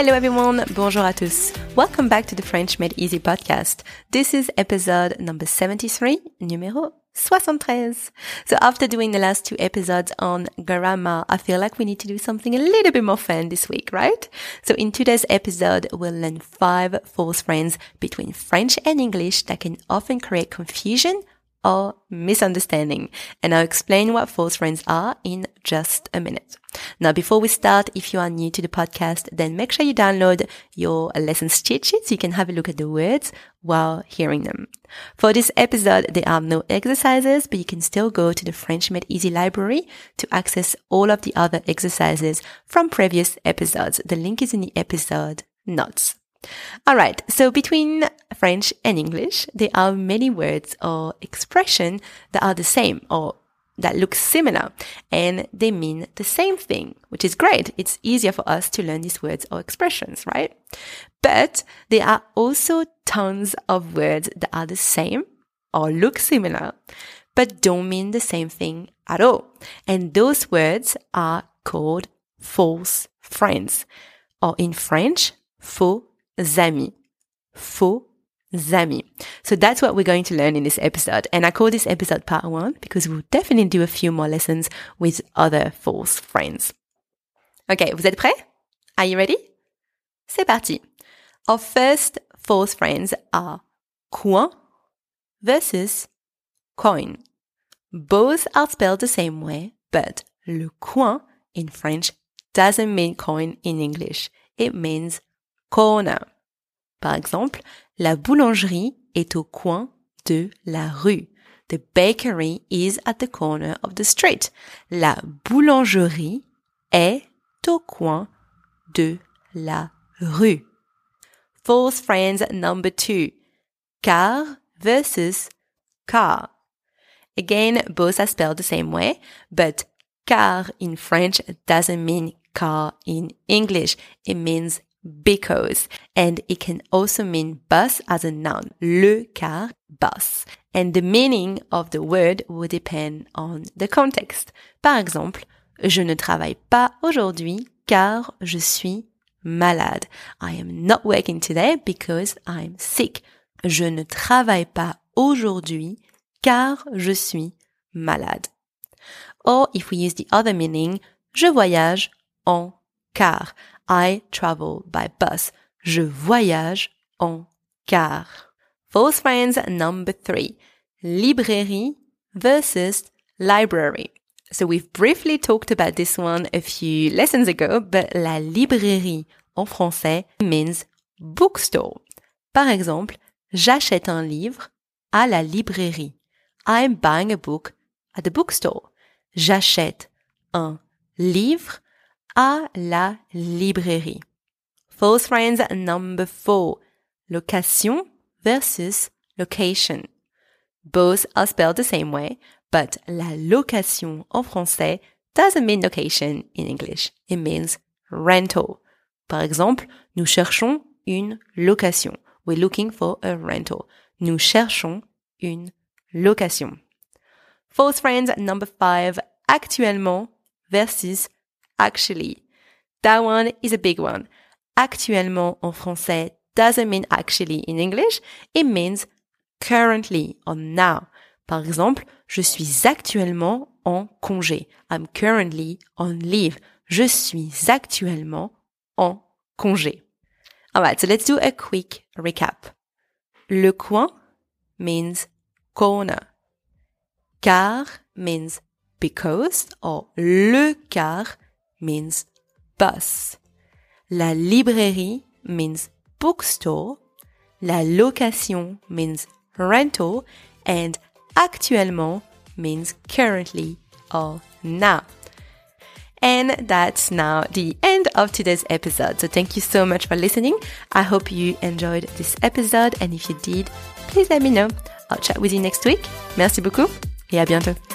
Hello everyone, bonjour à tous. Welcome back to the French Made Easy podcast. This is episode number 73, numéro 73. So after doing the last two episodes on grammar, I feel like we need to do something a little bit more fun this week, right? So in today's episode, we'll learn five false friends between French and English that can often create confusion or misunderstanding. And I'll explain what false friends are in just a minute. Now, before we start, if you are new to the podcast, then make sure you download your lessons cheat sheet so you can have a look at the words while hearing them. For this episode, there are no exercises, but you can still go to the French Made Easy library to access all of the other exercises from previous episodes. The link is in the episode notes. All right. So between French and English, there are many words or expressions that are the same or that look similar and they mean the same thing, which is great. It's easier for us to learn these words or expressions, right? But there are also tons of words that are the same or look similar, but don't mean the same thing at all. And those words are called false friends or in French, faux amis. Faux amis. So that's what we're going to learn in this episode. And I call this episode part one because we'll definitely do a few more lessons with other false friends. Okay, vous êtes prêts? Are you ready? C'est parti. Our first false friends are coin versus coin. Both are spelled the same way, but le coin in French doesn't mean coin in English. It means corner. Par exemple, la boulangerie est au coin de la rue. The bakery is at the corner of the street. La boulangerie est au coin de la rue. False friends number two. Car versus car. Again, both are spelled the same way, but car in French doesn't mean car in English. It means because. And it can also mean bus as a noun. Le car bus. And the meaning of the word will depend on the context. Par exemple, je ne travaille pas aujourd'hui car je suis malade. I am not working today because I'm sick. Je ne travaille pas aujourd'hui car je suis malade. Or if we use the other meaning, je voyage en car. I travel by bus. Je voyage en car. False friends number three. Librairie versus library. So we've briefly talked about this one a few lessons ago, but la librairie en français means bookstore. Par exemple, j'achète un livre à la librairie. I'm buying a book at the bookstore. J'achète un livre à la librairie. False friends number four. Location versus location. Both are spelled the same way, but la location en français doesn't mean location in English. It means rental. Par exemple, nous cherchons une location. We're looking for a rental. Nous cherchons une location. False friends number five. Actuellement versus actually. That one is a big one. Actuellement en français doesn't mean actually in English. It means currently or now. Par exemple, je suis actuellement en congé. I'm currently on leave. Je suis actuellement en congé. Alright, so let's do a quick recap. Le coin means corner. Car means because or le car means bus. La librairie means bookstore. La location means rental. And actuellement means currently or now. And that's now the end of today's episode. So thank you so much for listening. I hope you enjoyed this episode. And if you did, please let me know. I'll chat with you next week. Merci beaucoup et à bientôt.